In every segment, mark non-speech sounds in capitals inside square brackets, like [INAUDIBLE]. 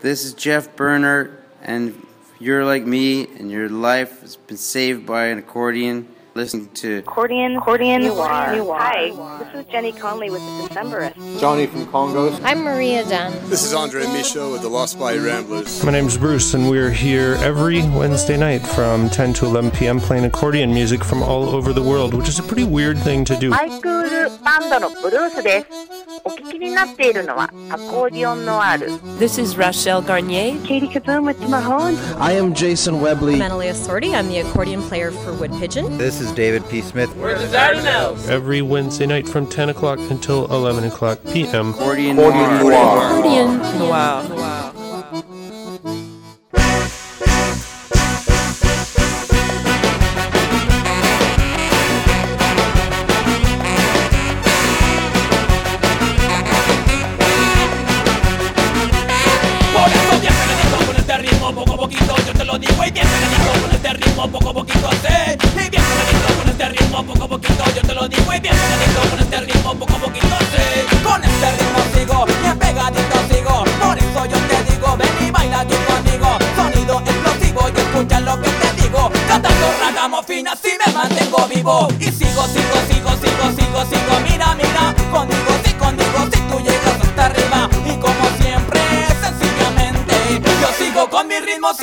This is Jeff Berner, and you're like me and your life has been saved by an accordion, listening to Accordion, accordion, noir. noir. Hi, this is Jenny Conlee with the Decemberists. Johnny from Congos. I'm Maria Dunn. This is Andre Michot with the Lost Bayou Ramblers. My name's Bruce, and we're here every Wednesday night from 10 to 11 p.m. playing accordion music from all over the world, which is a pretty weird thing to do. お聞きになっているのはアコーディオンノワール。This is Rachelle Garnier. Katie Kaboom with Mahone I am Jason Webley. I'm Analia Sordi. I'm the accordion player for Wood Pigeon. This is David P. Smith. We're the Dardanelles Every Wednesday night from 10 o'clock until 11 o'clock p.m. Accordion Noir Accordion Noir, Accordion. Noir. Noir.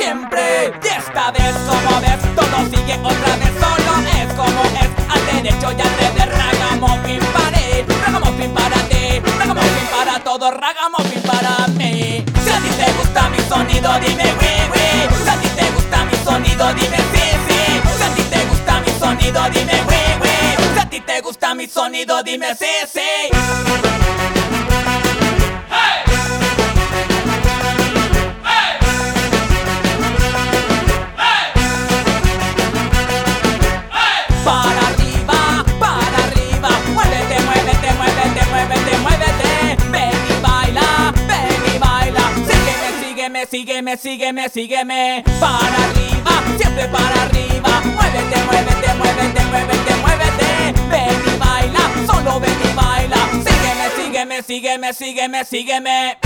Y esta vez como ves todo sigue otra vez. Solo es como es. Al derecho y al revés Ragamuffin para Ragamuffin para ti. Ragamuffin para todo Ragamuffin para mí. Si a ti te gusta mi sonido dime oui oui Si a ti te gusta mi sonido dime sí sí Si a ti te gusta mi sonido dime oui oui Si a ti te gusta mi sonido dime sí sí sígueme, sígueme, sígueme. Para arriba, siempre para arriba. Muévete, muévete, muévete, muévete, muévete. Ven y baila, solo ven y baila. Sígueme, sígueme, sígueme, sígueme, sígueme.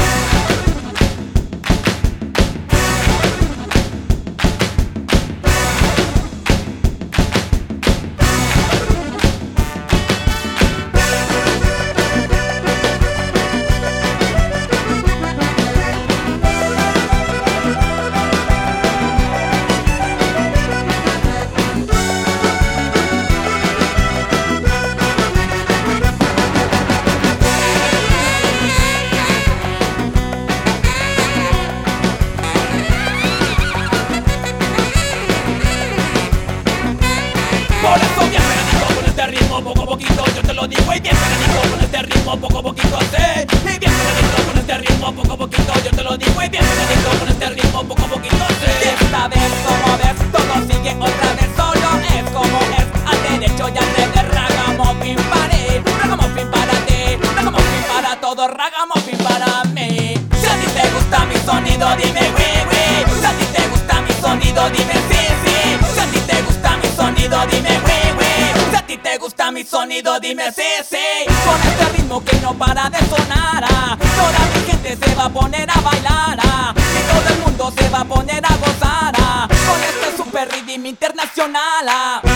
Dime sí sí. Con este ritmo que no para de sonar Toda mi gente se va a poner a bailar ah, Y todo el mundo se va a poner a gozar Con este super ritmo internacional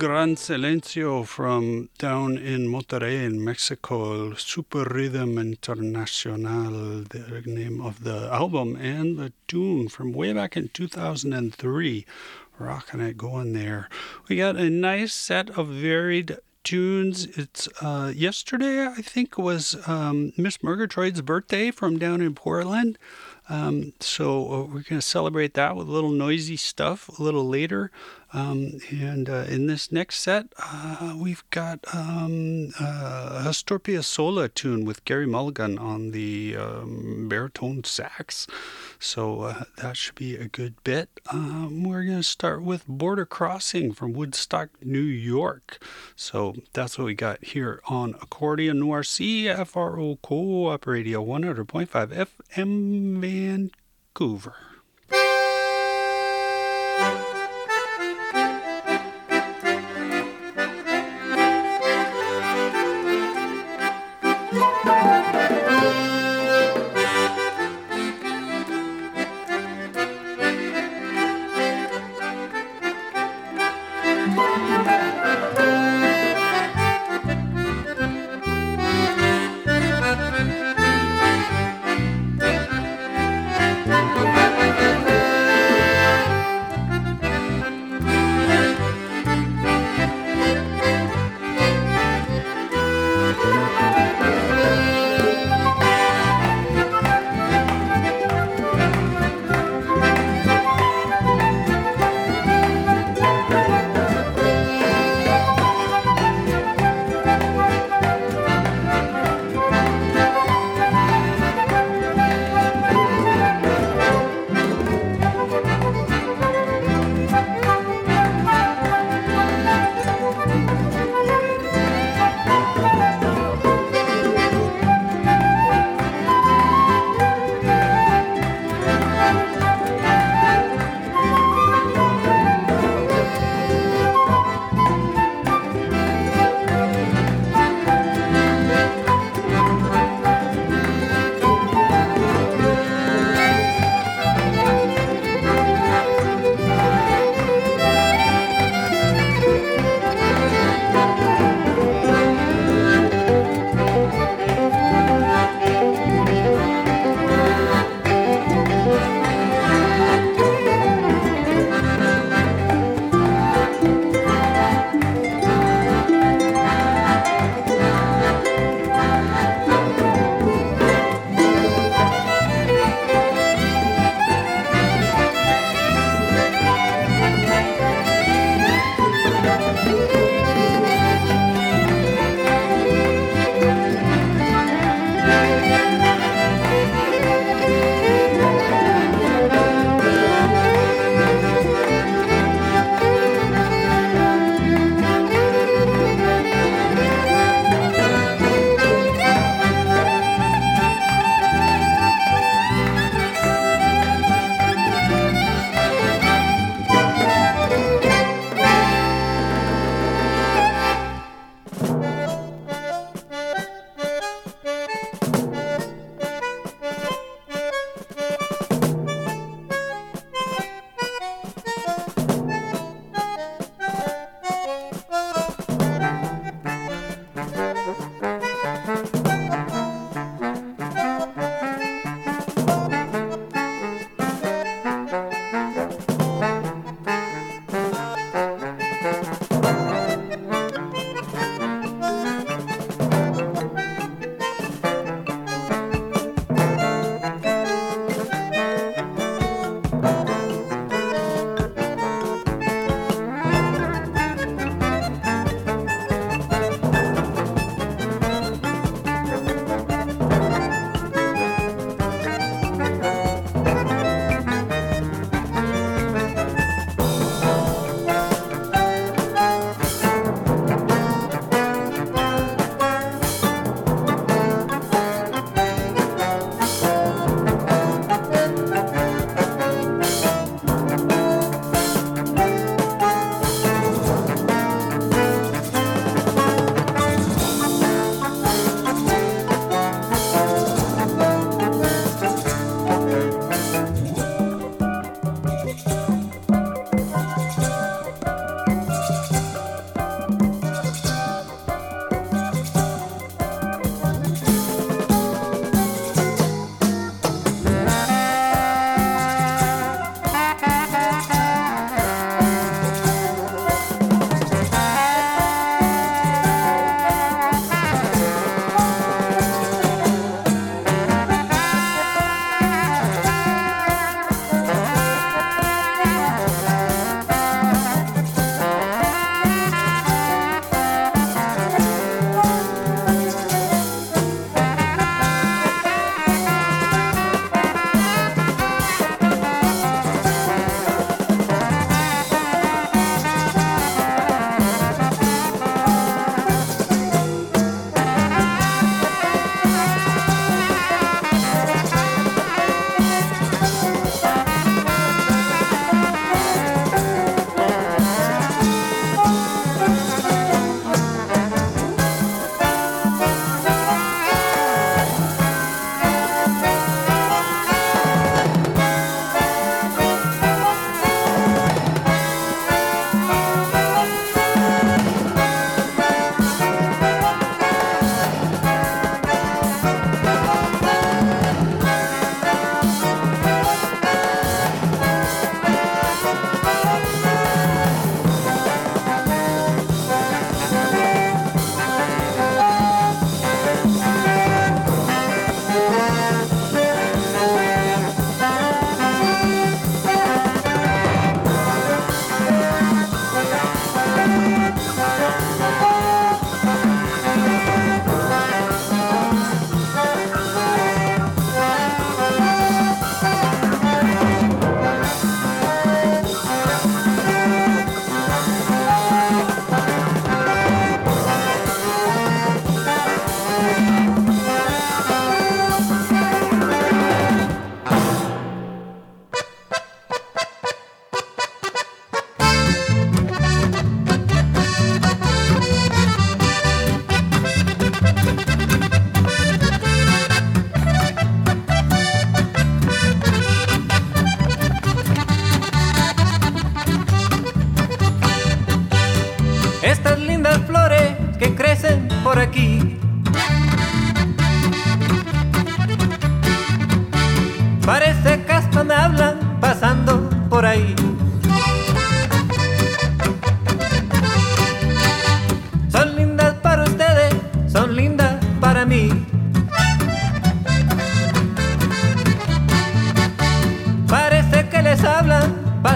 Gran Silencio from down in Monterrey in Mexico, Super Riddim Internacional, the name of the album, and the tune from way back in 2003. Rocking it going there. We got a nice set of varied tunes. It's uh, yesterday, I think, was um, Miss Murgatroyd's birthday from down in Portland. Um, so uh, we're going to celebrate that with a little noisy stuff a little later. Um, and uh, in this next set, uh, we've got um, uh, a Astor Piazzolla tune with Gerry Mulligan on the um, baritone sax. So uh, that should be a good bit. Um, we're going to start with Border Crossing from Woodstock, New York. So that's what we got here on Accordion Noir CFRO Co op Radio 100.5 FM Vancouver.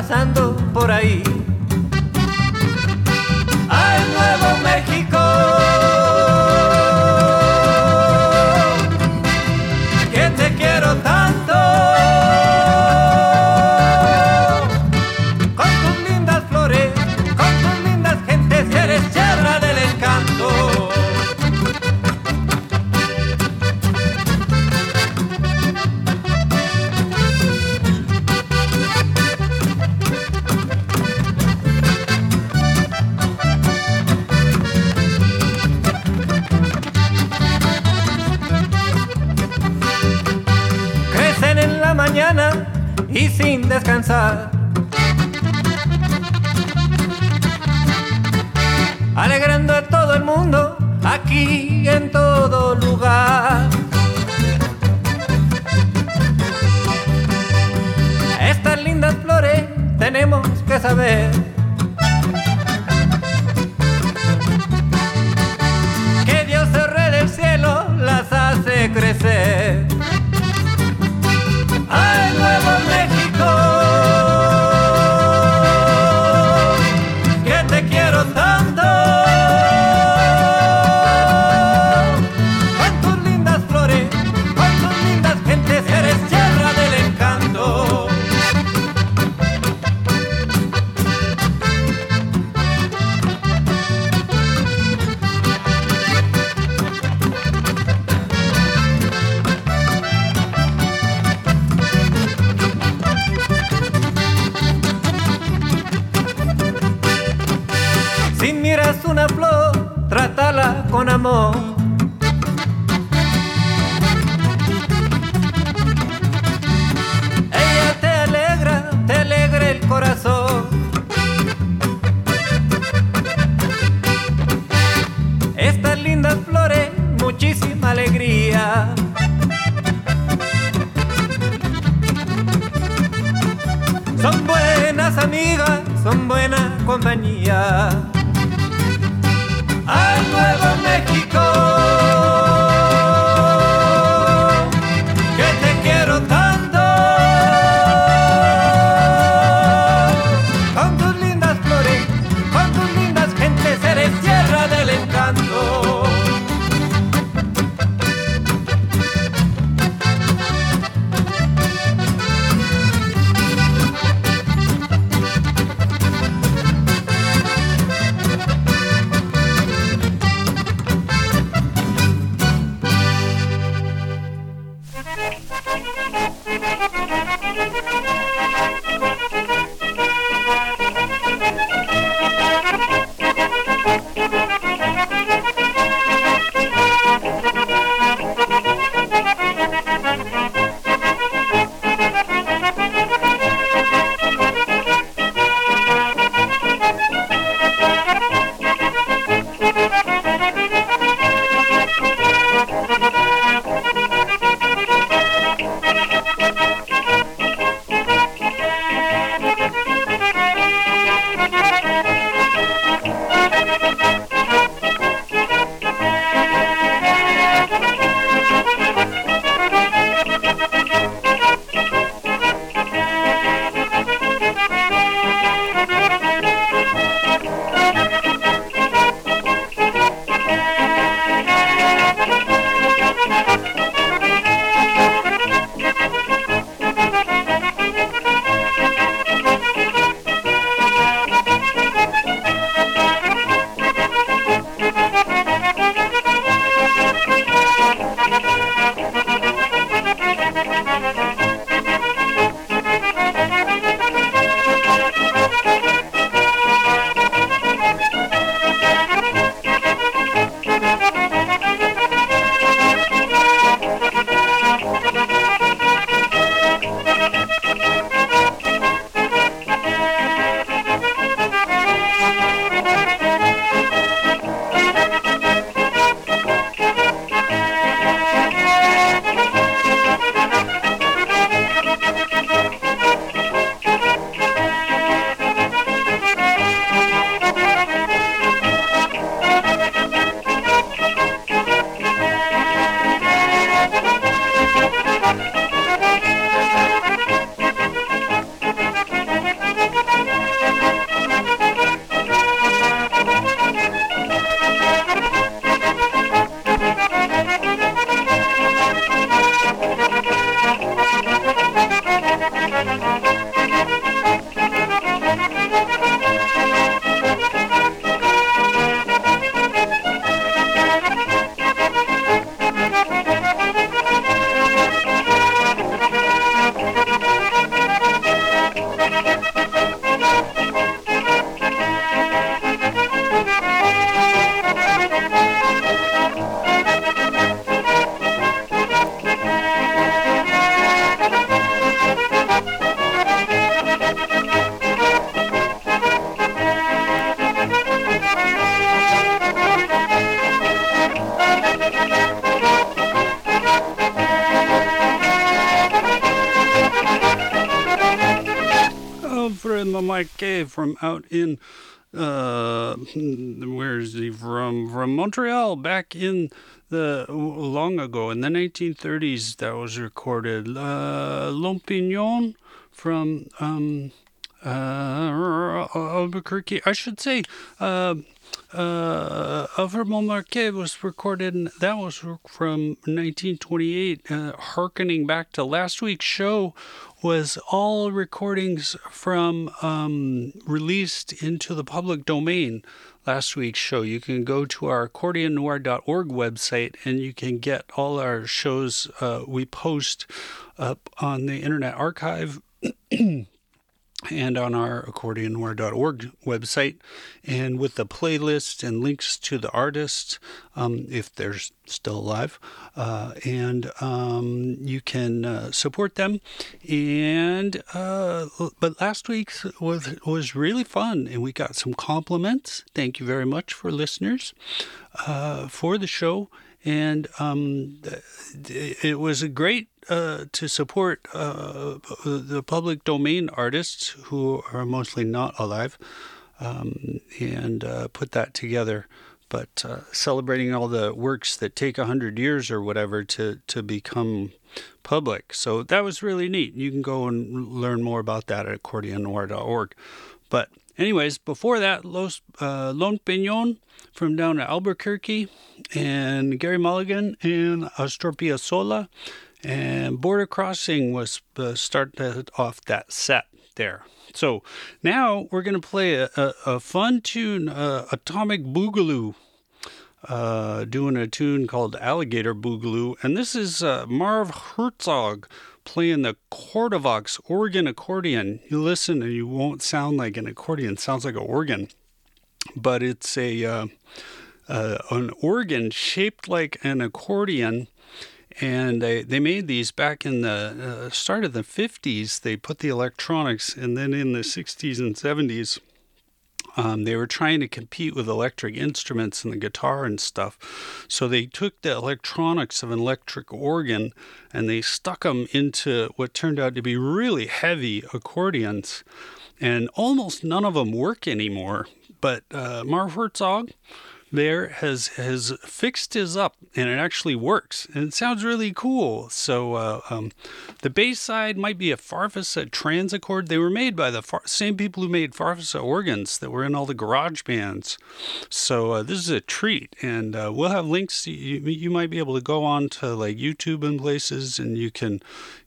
Pasando por ahí. Marquet from out in uh [LAUGHS] where is he? From from Montreal back in the long ago in the 1930s that was recorded. Uh Lone Pinon from um uh Albuquerque. I should say uh uh, Alfred Montmarquette was recorded, that was from 1928. Uh, harkening back to last week's show, was all recordings from um, released into the public domain. Last week's show, you can go to our accordionnoir.org website and you can get all our shows uh, we post up on the Internet Archive. [CLEARS THROAT] and on our accordionnoir.org website, and with the playlist and links to the artists, um, if they're still alive, uh, and um, you can uh, support them. And uh, but last week was was really fun, and we got some compliments. Thank you very much for listeners uh, for the show and um, it was a great uh, to support uh, the public domain artists who are mostly not alive, um, and uh, put that together. But uh, celebrating all the works that take a hundred years or whatever to to become public, so that was really neat. You can go and learn more about that at accordionnoir.org. But anyways, before that, Los uh, Lone Pinon from down at Albuquerque, and Gerry Mulligan and Astor Piazzolla, and Border Crossing was uh, started off that set there. So now we're going to play a, a, a, fun tune, uh, Atomic Boogaloo. Uh, doing a tune called Alligator Boogaloo, and this is uh, Marv Herzog playing the Cordovox organ accordion. You listen and you won't sound like an accordion; it sounds like an organ, but it's a uh, uh, an organ shaped like an accordion. And they, they made these back in the uh, start of the 50s. They put the electronics, and then in the 60s and 70s, um, they were trying to compete with electric instruments and the guitar and stuff. So they took the electronics of an electric organ and they stuck them into what turned out to be really heavy accordions. And almost none of them work anymore. But uh, Marv Herzog, there has has fixed his up and it actually works. And it sounds really cool. So uh, um, the bass side might be a farfisa Transicord. They were made by the far- same people who made farfisa organs that were in all the garage bands. So uh, this is a treat. And uh, we'll have links you, you might be able to go on to like youtube and places and you can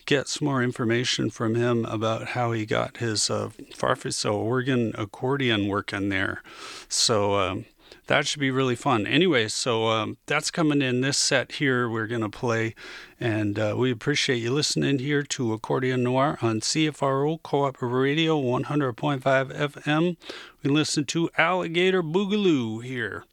get some more information from him about how he got his uh, farfisa organ accordion working there. So um, that should be really fun. Anyway, so um, that's coming in this set here. We're going to play, and uh, we appreciate you listening here to Accordion Noir on CFRO Co op Radio 100.5 FM. We listen to Alligator Boogaloo here.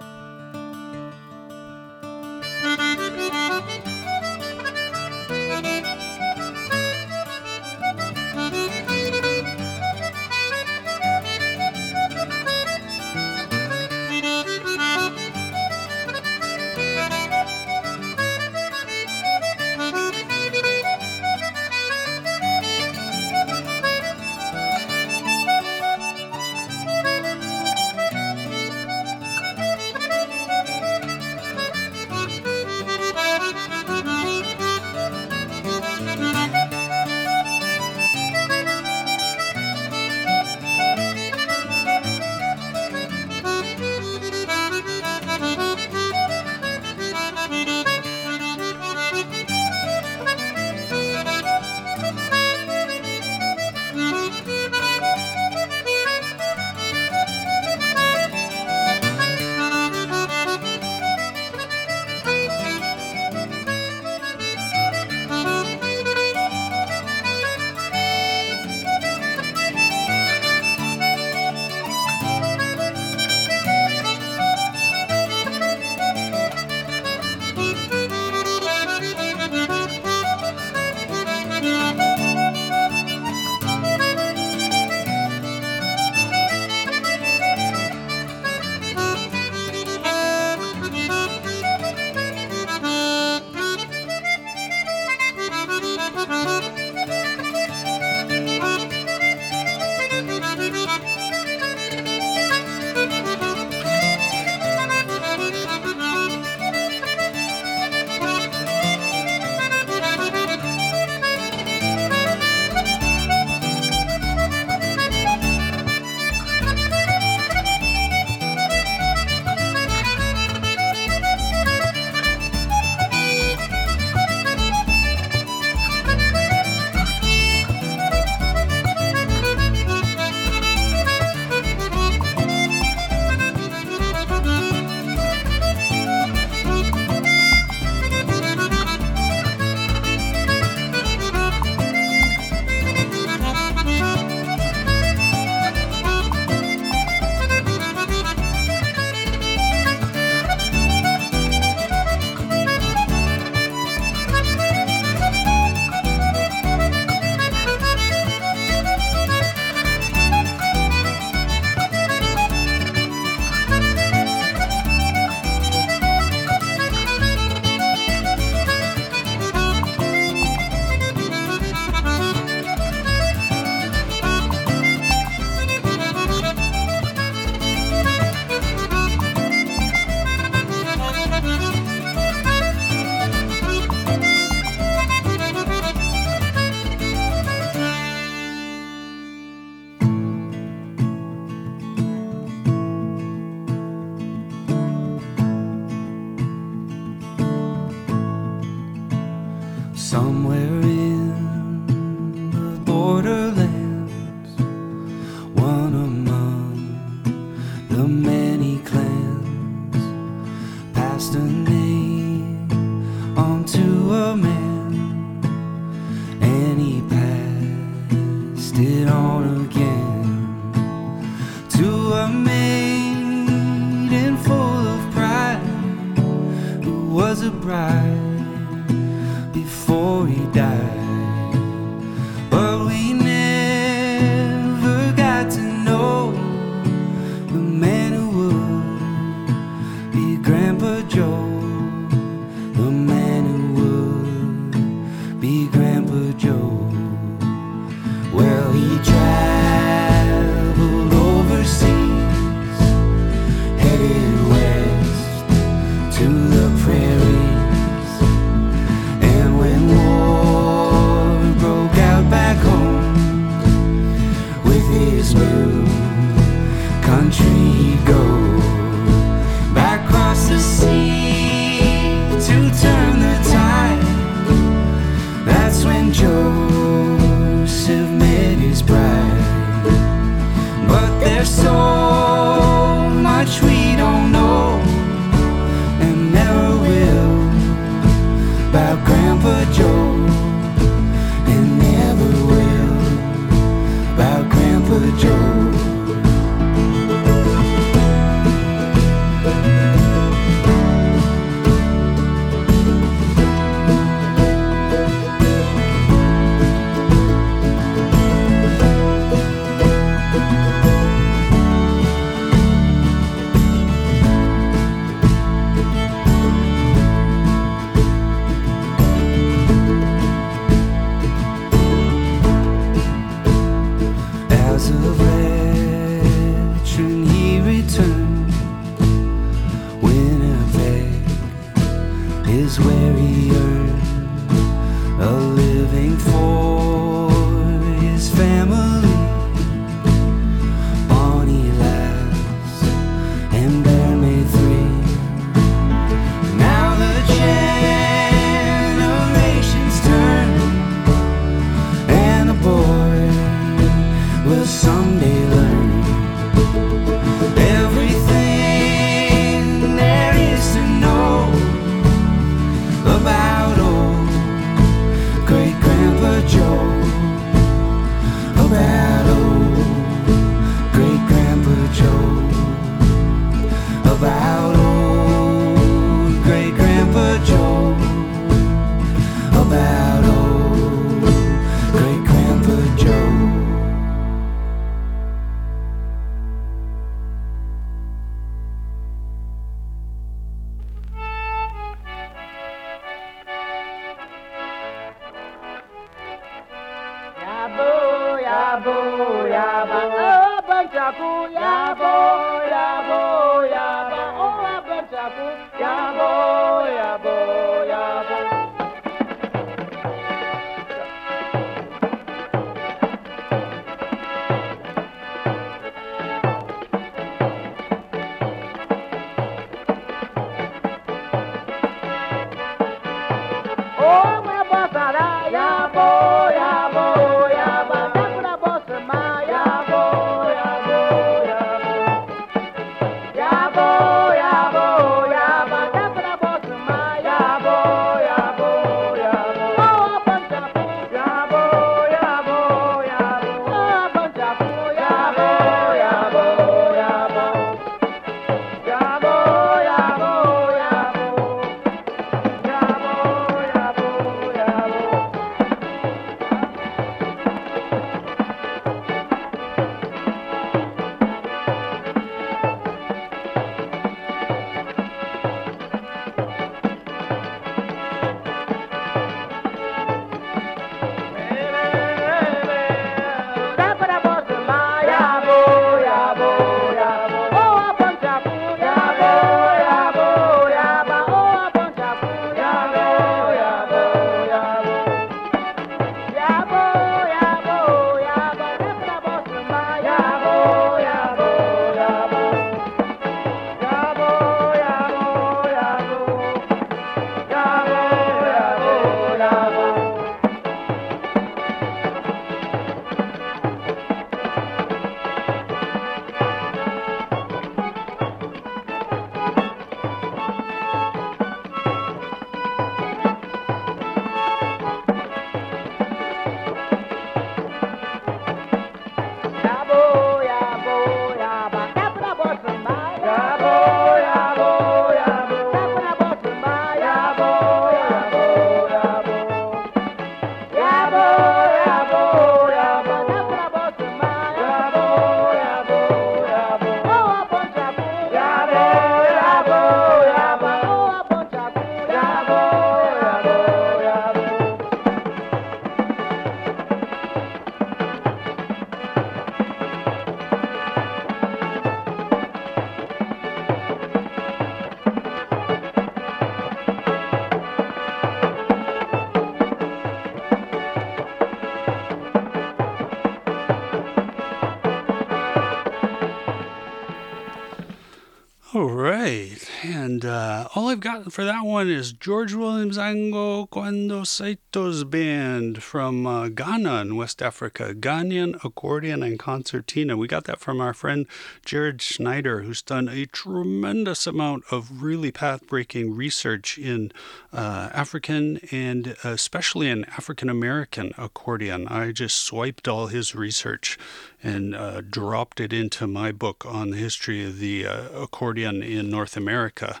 I've got for that one is George Williams Ango Cuando Saitos Band from uh, Ghana in West Africa. Ghanaian accordion and concertina. We got that from our friend Jared Snyder, who's done a tremendous amount of really path breaking research in uh, African and especially in African American accordion. I just swiped all his research and uh, dropped it into my book on the history of the uh, accordion in North America.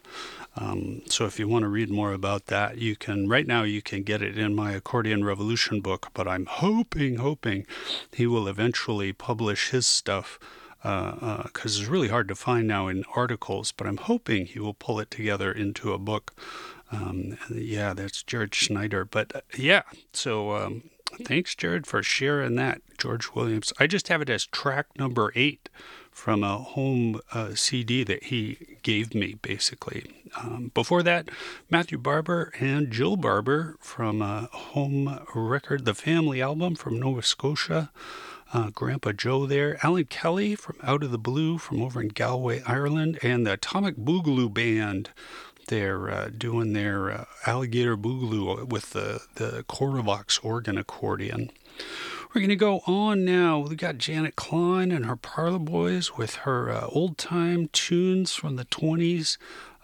Um, so if you want to read more about that, you can. Right now, you can get it in my Accordion Revolution book. But I'm hoping, hoping, he will eventually publish his stuff because uh, uh, it's really hard to find now in articles. But I'm hoping he will pull it together into a book. Um, yeah, that's Jared Snyder. But uh, yeah, so um, thanks, Jared, for sharing that. George Williams. I just have it as track number eight from a home uh, CD that he gave me, basically. Um, before that, Matthew Barber and Jill Barber from a home record, the family album from Nova Scotia. Uh, Grandpa Joe there, Alan Kelly from Out of the Blue from over in Galway, Ireland, and the Atomic Boogaloo Band they're uh, doing their uh, alligator boogaloo with the, the Cordovox organ accordion. We're going to go on now. We've got Janet Klein and her Parlor Boys with her uh, old time tunes from the 20s,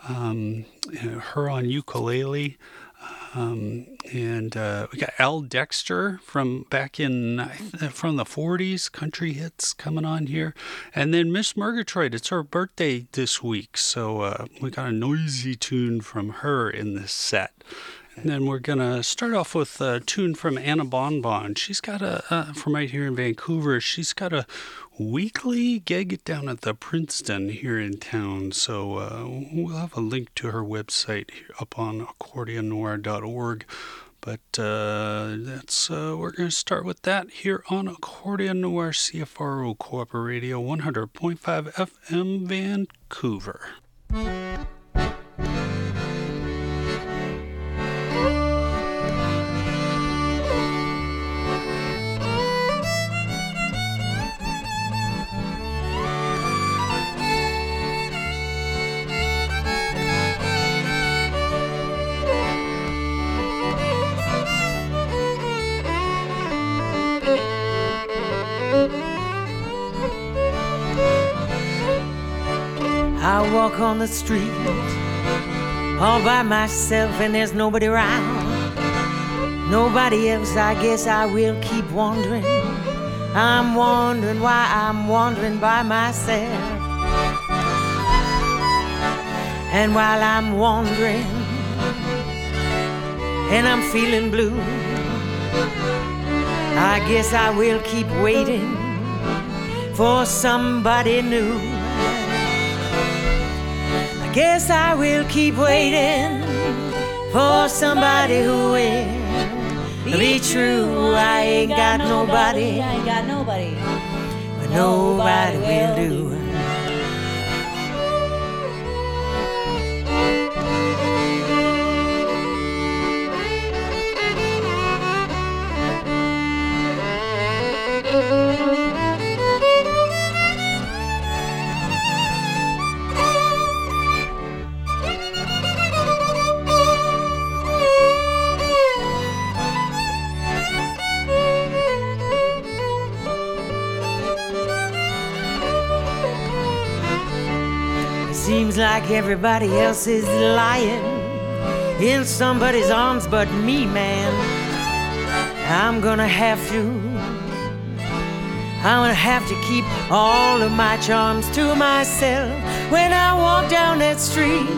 um, her on ukulele. Um, and uh, we got Al Dexter from back in from the 40s, country hits coming on here, and then Miss Murgatroyd. It's her birthday this week, so uh, we got a noisy tune from her in this set. And then we're gonna start off with a tune from Anna Bonbon. She's got a uh, from right here in Vancouver. She's got a weekly gig down at the Princeton here in town. So uh, we'll have a link to her website up on accordionnoir.org. But uh, that's uh, we're going to start with that here on Accordion Noir CFRO Radio 100.5 FM Vancouver. Walk on the street all by myself and there's nobody around. Nobody else, I guess I will keep wandering. I'm wondering why I'm wandering by myself. And while I'm wandering and I'm feeling blue, I guess I will keep waiting for somebody new. Guess I will keep waiting for somebody who will be true. I ain't got nobody. I ain't got nobody. But nobody will do. Like everybody else is lying in somebody's arms but me, man. I'm gonna have to. I'm gonna have to keep all of my charms to myself when I walk down that street.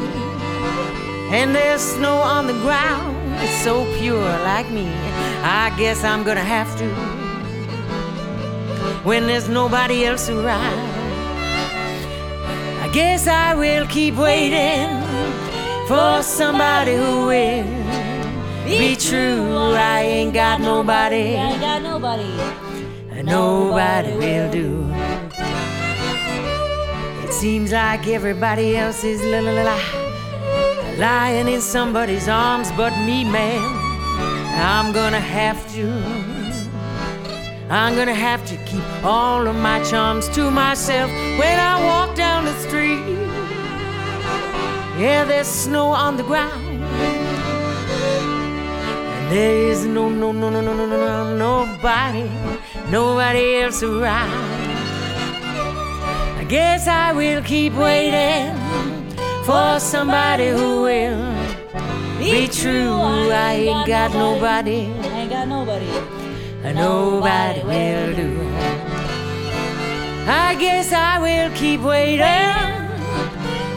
And there's snow on the ground, it's so pure like me. I guess I'm gonna have to. When there's nobody else around guess I will keep waiting for somebody who will be true. I ain't got nobody. I ain't got nobody. Nobody will do. It seems like everybody else is la la la lying in somebody's arms, but me, man, I'm gonna have to. I'm gonna have to all of my charms to myself when I walk down the street. Yeah, there's snow on the ground. And there is no, no, no, no, no, no, no, nobody, nobody else around. I guess I will keep waiting for somebody who will be true. I ain't got nobody. I ain't got nobody. Nobody will do. I guess I will keep waiting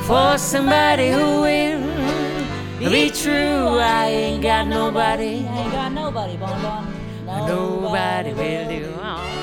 for somebody who will be true. I ain't got nobody. I ain't got nobody, Bon Bon. Nobody will do.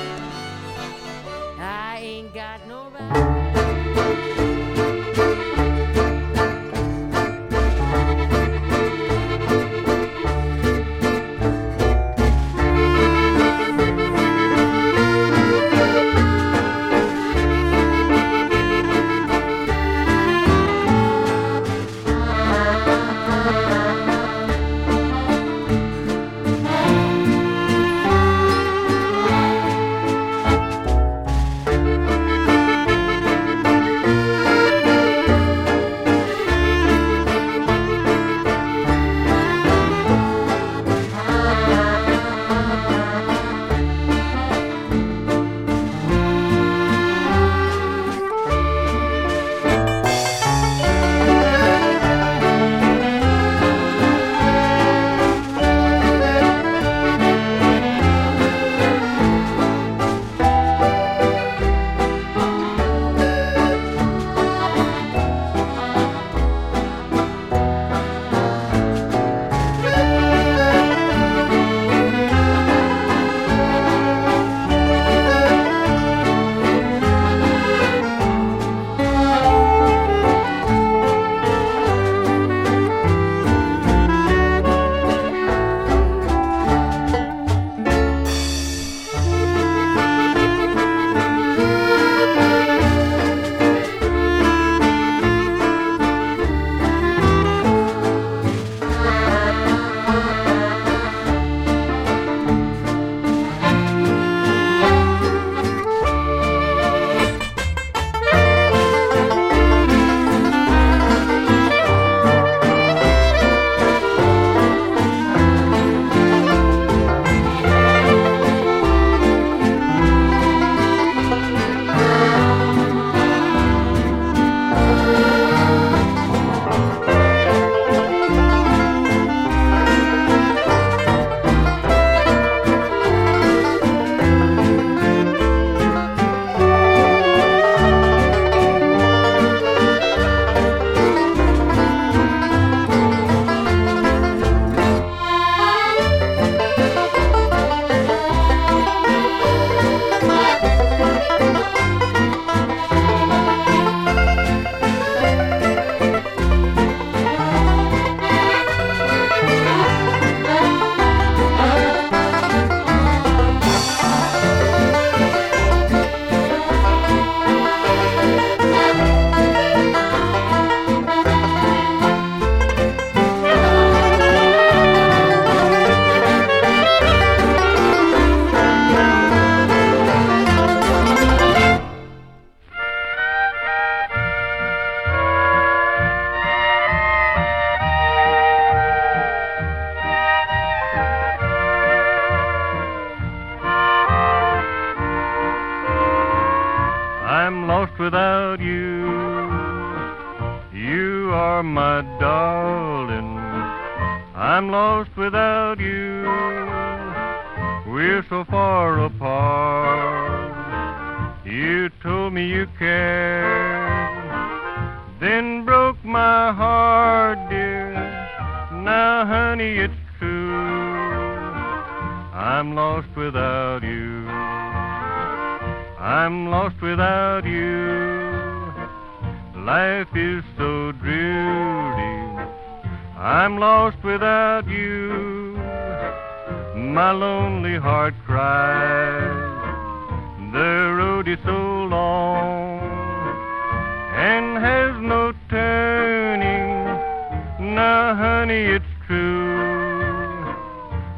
Honey, it's true.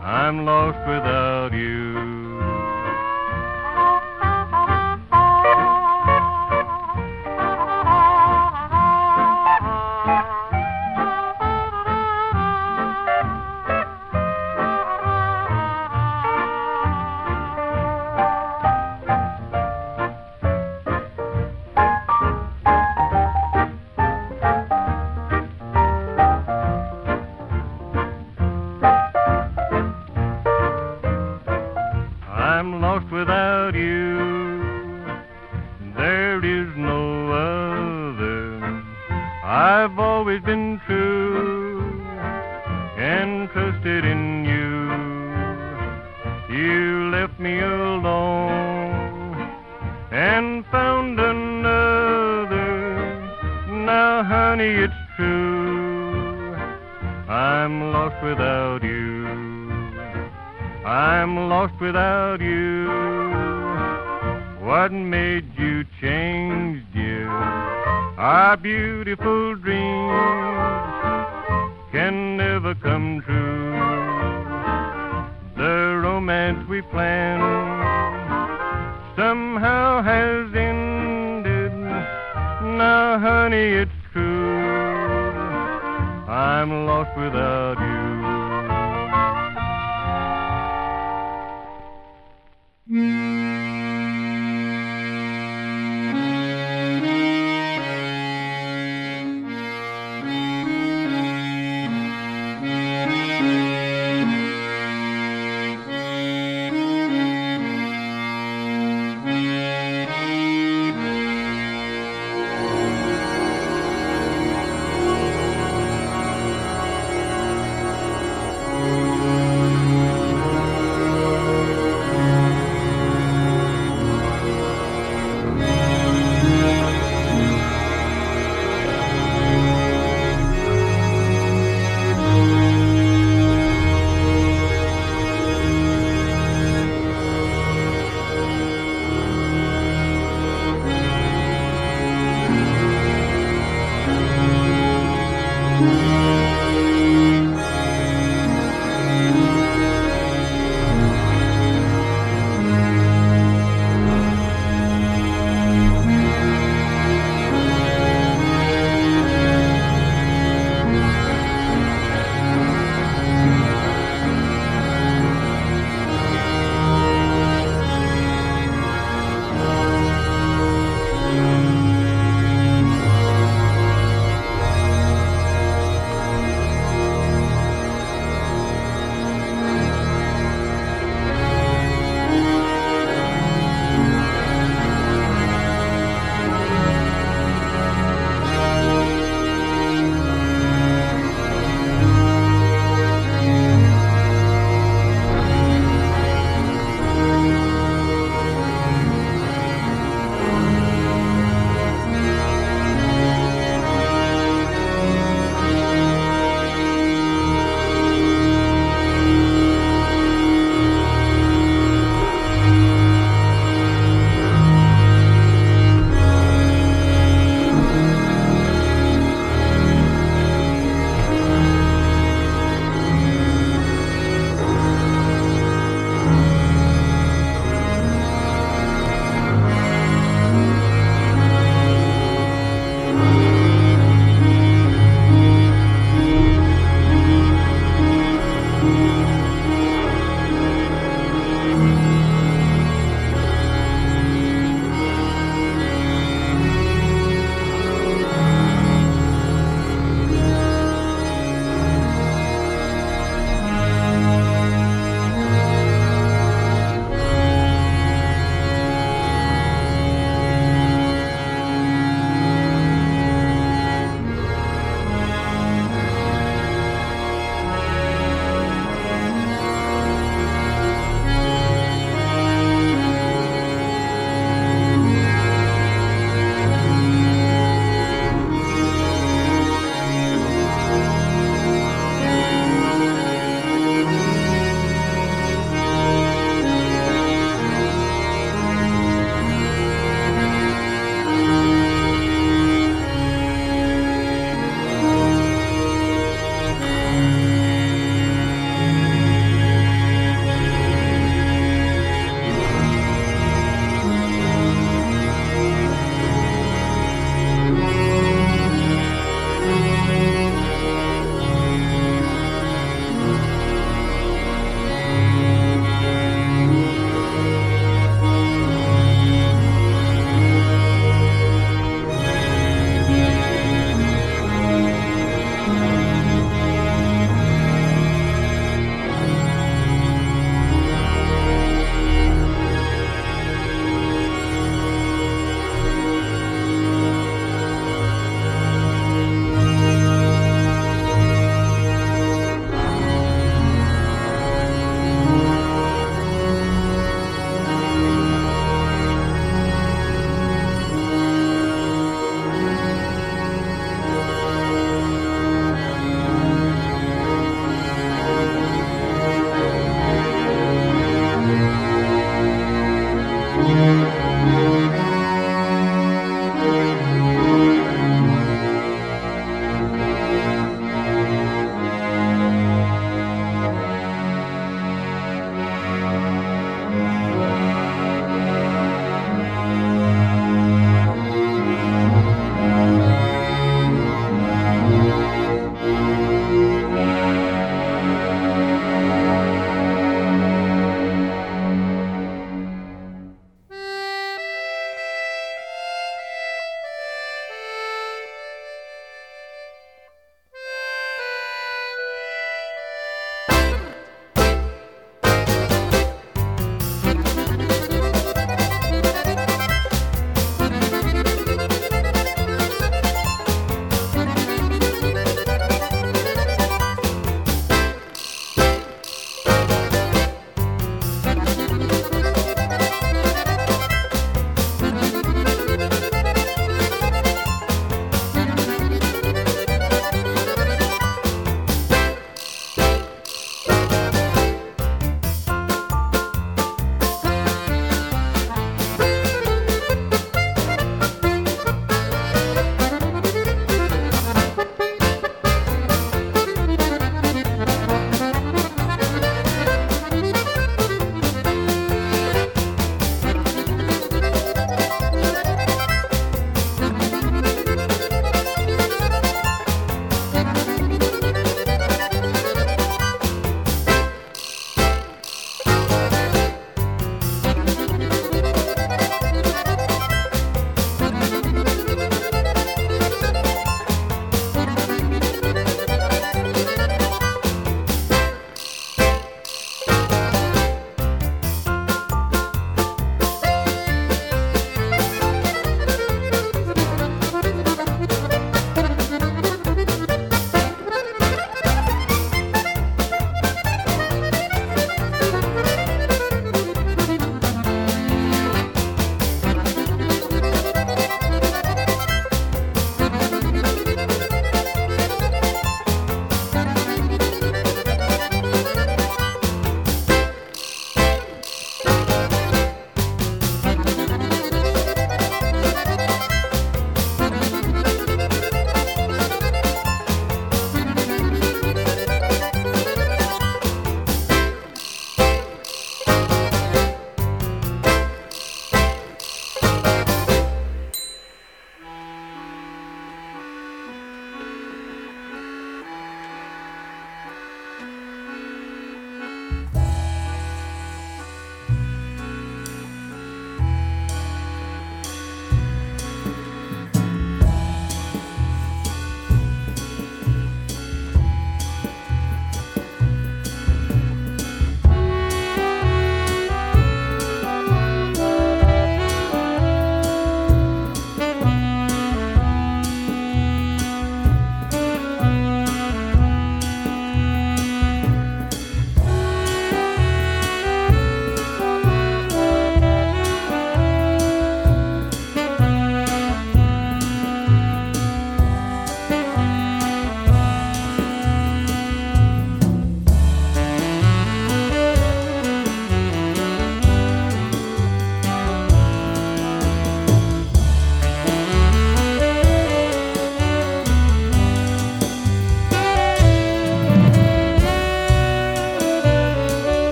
I'm lost without you.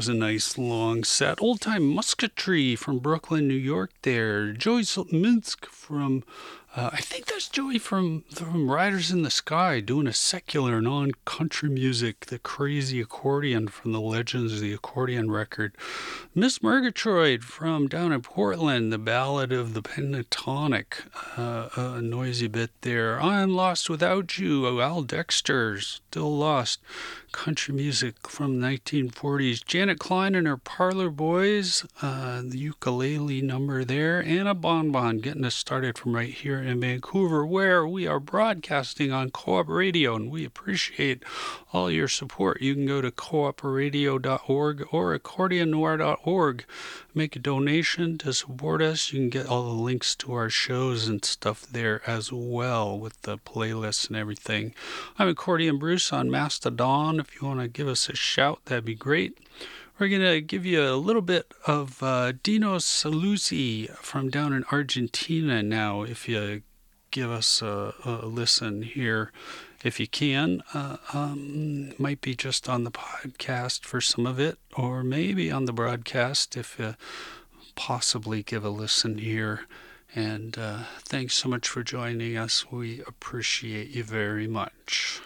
Was a nice long set. Old time musketry from Brooklyn, New York. There, Joey Minsk from uh, I think that's Joey from from Riders in the Sky doing a secular, non-country music, the crazy accordion from the Legends of the Accordion record. Miss Murgatroyd from down in Portland, the Ballad of the Pentatonic, uh, a noisy bit there. I'm Lost Without You, Al Dexter, still lost. Country music from the 1940s. Janet Klein and her Parlor Boys, uh, the ukulele number there. and a Bonbon getting us started from right here in Vancouver, where we are broadcasting on Co-op Radio, and we appreciate all your support. You can go to coopradio.org or accordionnoir.org, make a donation to support us. You can get all the links to our shows and stuff there as well with the playlists and everything. I'm Accordion Bruce on Mastodon. If you want to give us a shout, that'd be great. We're going to give you a little bit of uh, Dino Saluzzi from down in Argentina now, if you give us a, a listen here, if you can. Uh, um, might be just on the podcast for some of it, or maybe on the broadcast if you possibly give a listen here. And uh, thanks so much for joining us. We appreciate you very much.